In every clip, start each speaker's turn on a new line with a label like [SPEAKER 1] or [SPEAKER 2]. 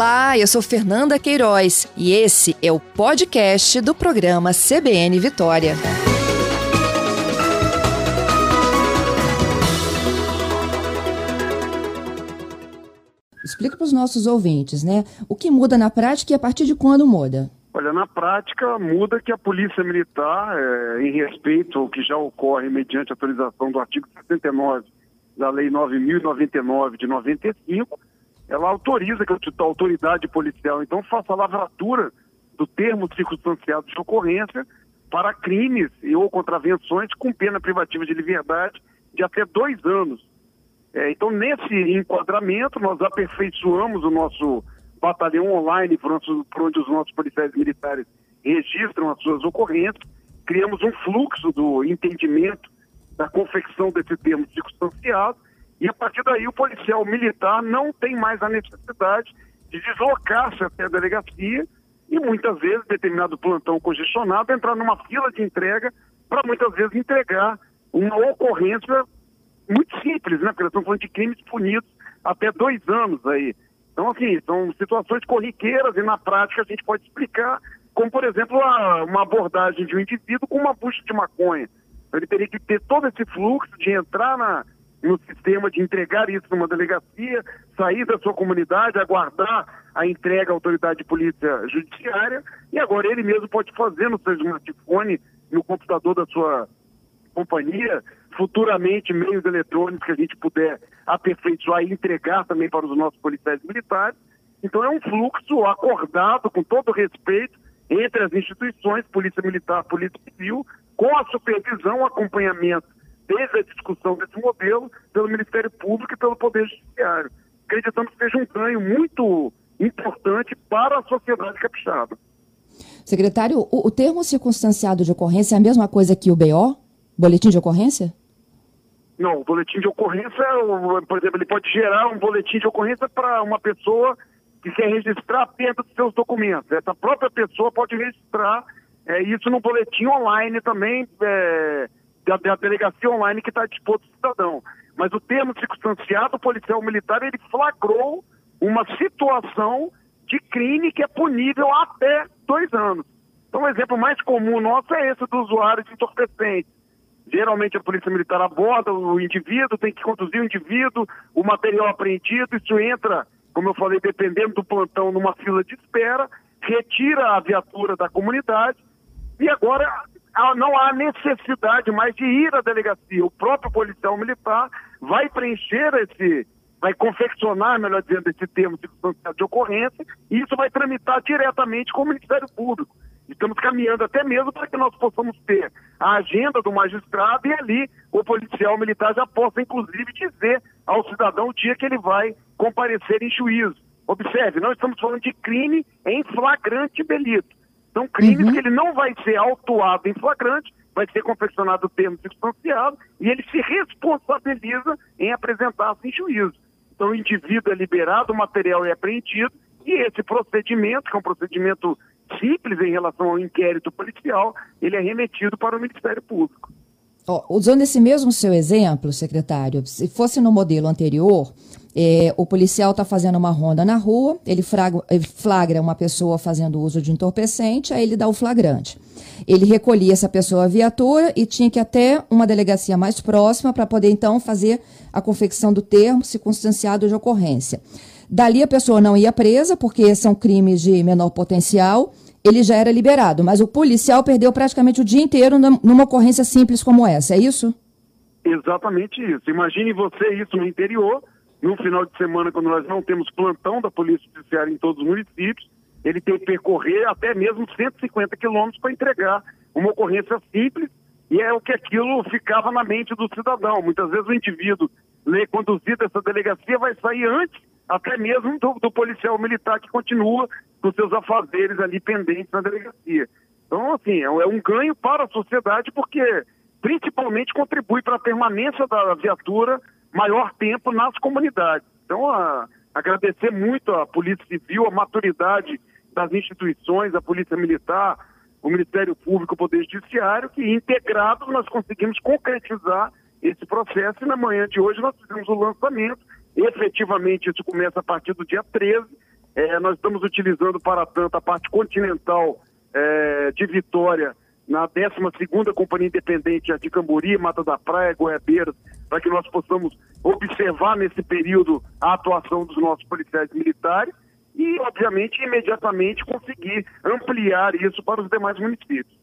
[SPEAKER 1] Olá, eu sou Fernanda Queiroz e esse é o podcast do programa CBN Vitória. Explica para os nossos ouvintes, né? O que muda na prática e a partir de quando muda?
[SPEAKER 2] Olha, na prática, muda que a Polícia Militar, é, em respeito ao que já ocorre mediante a atualização do artigo 79 da Lei 9.099 de 95, ela autoriza que a autoridade policial, então, faça lavratura do termo circunstanciado de ocorrência para crimes e ou contravenções com pena privativa de liberdade de até dois anos. É, então, nesse enquadramento, nós aperfeiçoamos o nosso batalhão online por onde os nossos policiais militares registram as suas ocorrências, criamos um fluxo do entendimento da confecção desse termo circunstanciado e a partir daí o policial militar não tem mais a necessidade de deslocar-se até a delegacia e muitas vezes, determinado plantão congestionado, entrar numa fila de entrega para muitas vezes entregar uma ocorrência muito simples, né? Porque nós estamos falando de crimes punidos até dois anos aí. Então, assim, são situações corriqueiras e na prática a gente pode explicar, como, por exemplo, uma abordagem de um indivíduo com uma bucha de maconha. Ele teria que ter todo esse fluxo de entrar na, no sistema, de entregar isso numa delegacia, sair da sua comunidade, aguardar a entrega à autoridade de polícia judiciária, e agora ele mesmo pode fazer no seu smartphone, no computador da sua companhia, futuramente meios eletrônicos que a gente puder aperfeiçoar e entregar também para os nossos policiais militares. Então é um fluxo acordado com todo respeito entre as instituições, Polícia Militar, Polícia Civil, com a supervisão, acompanhamento desde a discussão desse modelo pelo Ministério Público e pelo Poder Judiciário. Acreditamos que seja um ganho muito importante para a sociedade capixaba.
[SPEAKER 1] Secretário, o, o termo circunstanciado de ocorrência é a mesma coisa que o BO? Boletim de ocorrência?
[SPEAKER 2] Não, o boletim de ocorrência, por exemplo, ele pode gerar um boletim de ocorrência para uma pessoa que quer registrar dentro dos seus documentos. Essa própria pessoa pode registrar é, isso no boletim online também, é, da, da, delegacia online que está disposto ao cidadão. Mas o termo circunstanciado, o policial militar, ele flagrou uma situação de crime que é punível até dois anos. Então, o exemplo mais comum nosso é esse do usuário de entorpecente Geralmente a polícia militar aborda o indivíduo, tem que conduzir o indivíduo, o material apreendido, isso entra, como eu falei, dependendo do plantão, numa fila de espera, retira a viatura da comunidade e agora não há necessidade mais de ir à delegacia. O próprio policial militar vai preencher esse, vai confeccionar, melhor dizendo, esse termo de ocorrência e isso vai tramitar diretamente com o Ministério Público. Estamos caminhando até mesmo para que nós possamos ter a agenda do magistrado e ali o policial militar já possa, inclusive, dizer ao cidadão o dia que ele vai comparecer em juízo. Observe, nós estamos falando de crime em flagrante delito. São crimes uhum. que ele não vai ser autuado em flagrante, vai ser confeccionado o termo circunstanciado e ele se responsabiliza em apresentar-se em juízo. Então o indivíduo é liberado, o material é apreendido e esse procedimento, que é um procedimento simples em relação ao inquérito policial, ele é remetido para o Ministério Público.
[SPEAKER 1] Usando esse mesmo seu exemplo, secretário, se fosse no modelo anterior, é, o policial está fazendo uma ronda na rua, ele flagra uma pessoa fazendo uso de entorpecente, aí ele dá o flagrante. Ele recolhia essa pessoa à viatura e tinha que ir até uma delegacia mais próxima para poder então fazer a confecção do termo circunstanciado de ocorrência. Dali a pessoa não ia presa, porque são crimes de menor potencial, ele já era liberado, mas o policial perdeu praticamente o dia inteiro numa ocorrência simples como essa, é isso?
[SPEAKER 2] Exatamente isso. Imagine você isso no interior, no final de semana, quando nós não temos plantão da Polícia Judiciária em todos os municípios, ele tem que percorrer até mesmo 150 quilômetros para entregar uma ocorrência simples, e é o que aquilo ficava na mente do cidadão. Muitas vezes o indivíduo conduzido essa delegacia vai sair antes até mesmo do, do, policial militar que continua com seus afazeres ali pendentes na delegacia. Então, assim, é, é um ganho para a sociedade porque principalmente contribui para a permanência da viatura maior tempo nas comunidades. Então, a, agradecer muito à Polícia Civil, a maturidade das instituições, a Polícia Militar, o Ministério Público, o Poder Judiciário, que integrados nós conseguimos concretizar esse processo e na manhã de hoje nós fizemos o lançamento Efetivamente, isso começa a partir do dia 13 É, nós estamos utilizando para tanto a parte continental é, de Vitória, na 12ª Companhia Independente de Cambori, Mata da Praia, Goiabeiras, para que nós possamos observar nesse período a atuação dos nossos policiais militares e, obviamente, imediatamente conseguir ampliar isso para os demais municípios.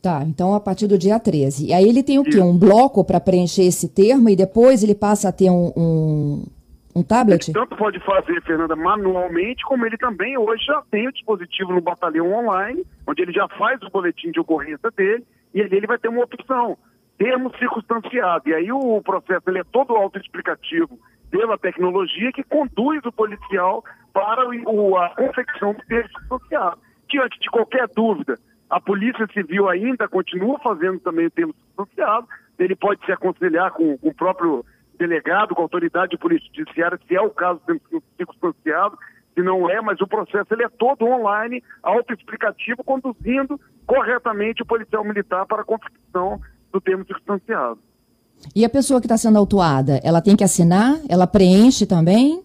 [SPEAKER 1] Tá, então a partir do dia 13. E aí ele tem o quê? Um bloco para preencher esse termo e depois ele passa a ter um, um, um tablet?
[SPEAKER 2] Ele tanto pode fazer, Fernanda, manualmente, como ele também hoje já tem o dispositivo no batalhão online, onde ele já faz o boletim de ocorrência dele e ali ele vai ter uma opção, termo circunstanciado. E aí o processo ele é todo autoexplicativo pela tecnologia que conduz o policial para o, a confecção do termo circunstanciado. Diante de qualquer dúvida, a Polícia Civil ainda continua fazendo também o termo circunstanciado. Ele pode se aconselhar com, com, o próprio delegado, com a autoridade de polícia judiciária, se é o caso do circunstanciado, se não é, mas o processo ele é todo online, autoexplicativo, conduzindo corretamente o policial militar para a confecção do termo circunstanciado.
[SPEAKER 1] E a pessoa que está sendo autuada, ela tem que assinar? Ela preenche também?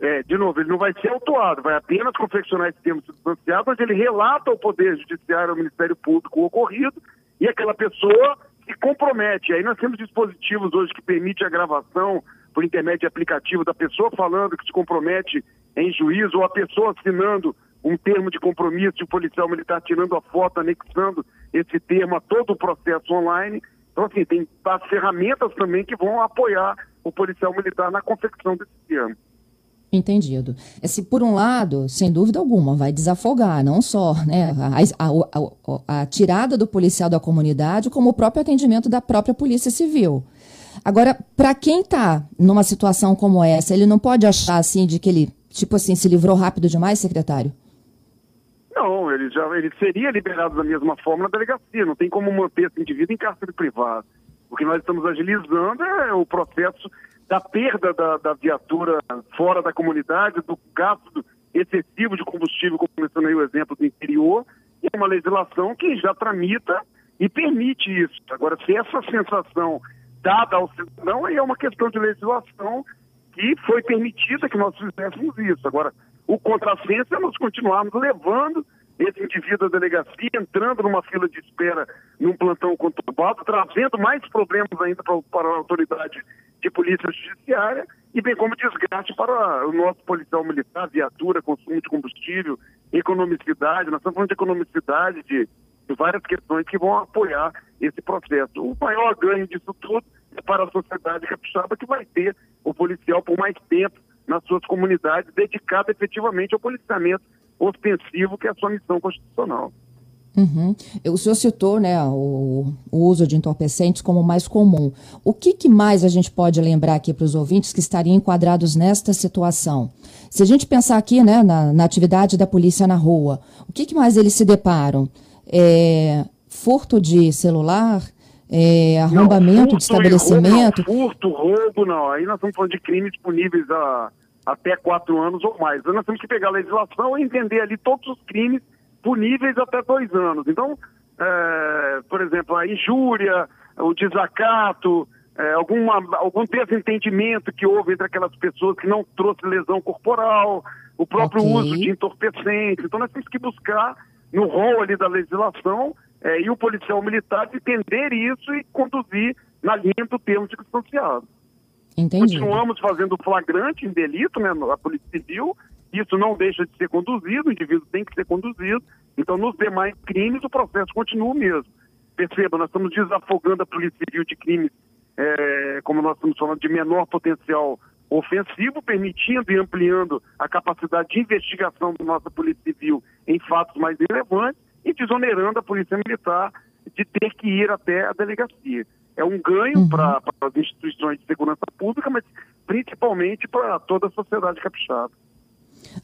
[SPEAKER 2] É, de novo, ele não vai ser autuado, vai apenas confeccionar esse termo substanciado, mas ele relata ao Poder Judiciário, ao Ministério Público o ocorrido, e aquela pessoa se compromete. Aí nós temos dispositivos hoje que permitem a gravação por intermédio de aplicativo da pessoa falando que se compromete em juízo, ou a pessoa assinando um termo de compromisso, e o policial militar tirando a foto, anexando esse termo a todo o processo online. Então, assim, tem as ferramentas também que vão apoiar o policial militar na confecção desse termo.
[SPEAKER 1] Entendido. Esse, por um lado, sem dúvida alguma, vai desafogar não só né, a, a, a, a tirada do policial da comunidade, como o próprio atendimento da própria Polícia Civil. Agora, para quem está numa situação como essa, ele não pode achar assim de que ele, tipo assim, se livrou rápido demais, secretário?
[SPEAKER 2] Não, ele já ele seria liberado da mesma forma na delegacia. Não tem como manter esse indivíduo em cárcere privado. O que nós estamos agilizando é o processo da perda da, da viatura fora da comunidade, do gasto excessivo de combustível, como mencionei o exemplo do interior, é uma legislação que já tramita e permite isso. Agora, se essa sensação dada ao cidadão, aí é uma questão de legislação que foi permitida que nós fizéssemos isso. Agora, o contrassenso é nós continuarmos levando esse indivíduo à delegacia, entrando numa fila de espera num plantão conturbado, trazendo mais problemas ainda para, para a autoridade de polícia judiciária e bem como desgaste para o nosso policial militar, viatura, consumo de combustível, economicidade. Nós estamos falando de economicidade, de, várias questões que vão apoiar esse processo. O maior ganho disso tudo é para a sociedade capixaba que vai ter o policial por mais tempo nas suas comunidades, dedicado efetivamente ao policiamento ostensivo, que é a sua missão constitucional.
[SPEAKER 1] Uhum. O senhor citou né, o, o, uso de entorpecentes como mais comum. O que, que mais a gente pode lembrar aqui para os ouvintes que estariam enquadrados nesta situação? Se a gente pensar aqui né, na, na atividade da polícia na rua, o que, que mais eles se deparam? É, furto de celular? É, arrombamento não, de estabelecimento?
[SPEAKER 2] Roubo, não, furto, roubo, não. Aí nós estamos falando de crimes puníveis a, até quatro anos ou mais. Nós temos que pegar a legislação e entender ali todos os crimes puníveis até dois anos. Então, é, por exemplo, a injúria, o desacato, é, alguma, algum desentendimento que houve entre aquelas pessoas que não trouxe lesão corporal, o próprio okay. uso de entorpecentes. Então, nós temos que buscar no rol ali da legislação é, e o policial militar entender isso e conduzir na linha do termo circunstanciado.
[SPEAKER 1] Entendi.
[SPEAKER 2] Continuamos fazendo flagrante em delito, né, a Polícia Civil, isso não deixa de ser conduzido, o indivíduo tem que ser conduzido. Então, nos demais crimes, o processo continua o mesmo. Perceba, nós estamos desafogando a Polícia Civil de crimes, é, como nós estamos falando, de menor potencial ofensivo, permitindo e ampliando a capacidade de investigação da nossa Polícia Civil em fatos mais relevantes e desonerando a Polícia Militar de ter que ir até a delegacia. É um ganho uhum. para as instituições de segurança pública, mas principalmente para toda a sociedade capixaba.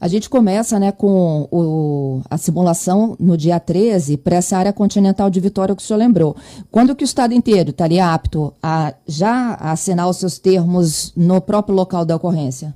[SPEAKER 1] A gente começa né, com o, a simulação no dia 13 para essa área continental de Vitória que o senhor lembrou. Quando que o Estado inteiro estaria apto a já assinar os seus termos no próprio local da ocorrência?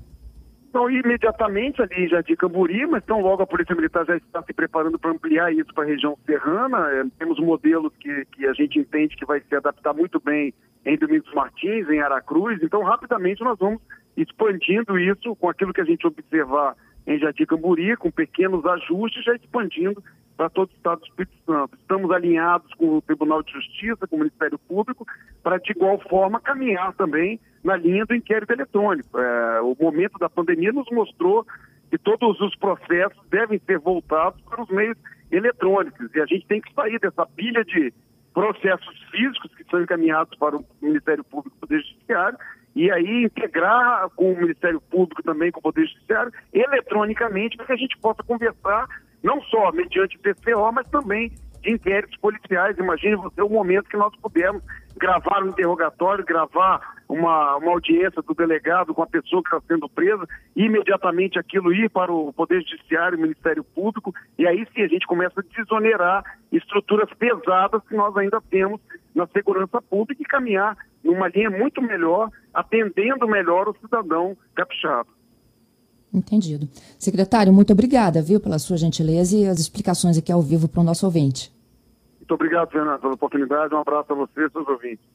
[SPEAKER 2] Então, imediatamente ali já de Camburi, mas então logo a Polícia Militar já está se preparando para ampliar isso para a região serrana. É, temos modelos que, que a gente entende que vai se adaptar muito bem em Domingos Martins, em Aracruz. Então, rapidamente nós vamos expandindo isso com aquilo que a gente observar em Jardim Camburi, com pequenos ajustes, já expandindo para todo o Estado do Espírito Santo. Estamos alinhados com o Tribunal de Justiça, com o Ministério Público, para, de igual forma, caminhar também na linha do inquérito eletrônico. É, o momento da pandemia nos mostrou que todos os processos devem ser voltados para os meios eletrônicos. E a gente tem que sair dessa pilha de processos físicos que são encaminhados para o Ministério Público e Poder Judiciário e aí integrar com o Ministério Público também, com o Poder Judiciário, eletronicamente, para que a gente possa conversar não só mediante PCO, mas também de inquéritos policiais. Imagine você o momento que nós pudemos gravar um interrogatório, gravar uma, uma audiência do delegado com a pessoa que está sendo presa, e imediatamente aquilo ir para o Poder Judiciário, o Ministério Público, e aí sim a gente começa a desonerar estruturas pesadas que nós ainda temos na segurança pública e caminhar numa linha muito melhor, atendendo melhor o cidadão capixaba.
[SPEAKER 1] Entendido. Secretário, muito obrigada, viu, pela sua gentileza e as explicações aqui ao vivo para o nosso ouvinte.
[SPEAKER 2] Muito obrigado, Fernando, pela oportunidade. Um abraço a você e seus ouvintes.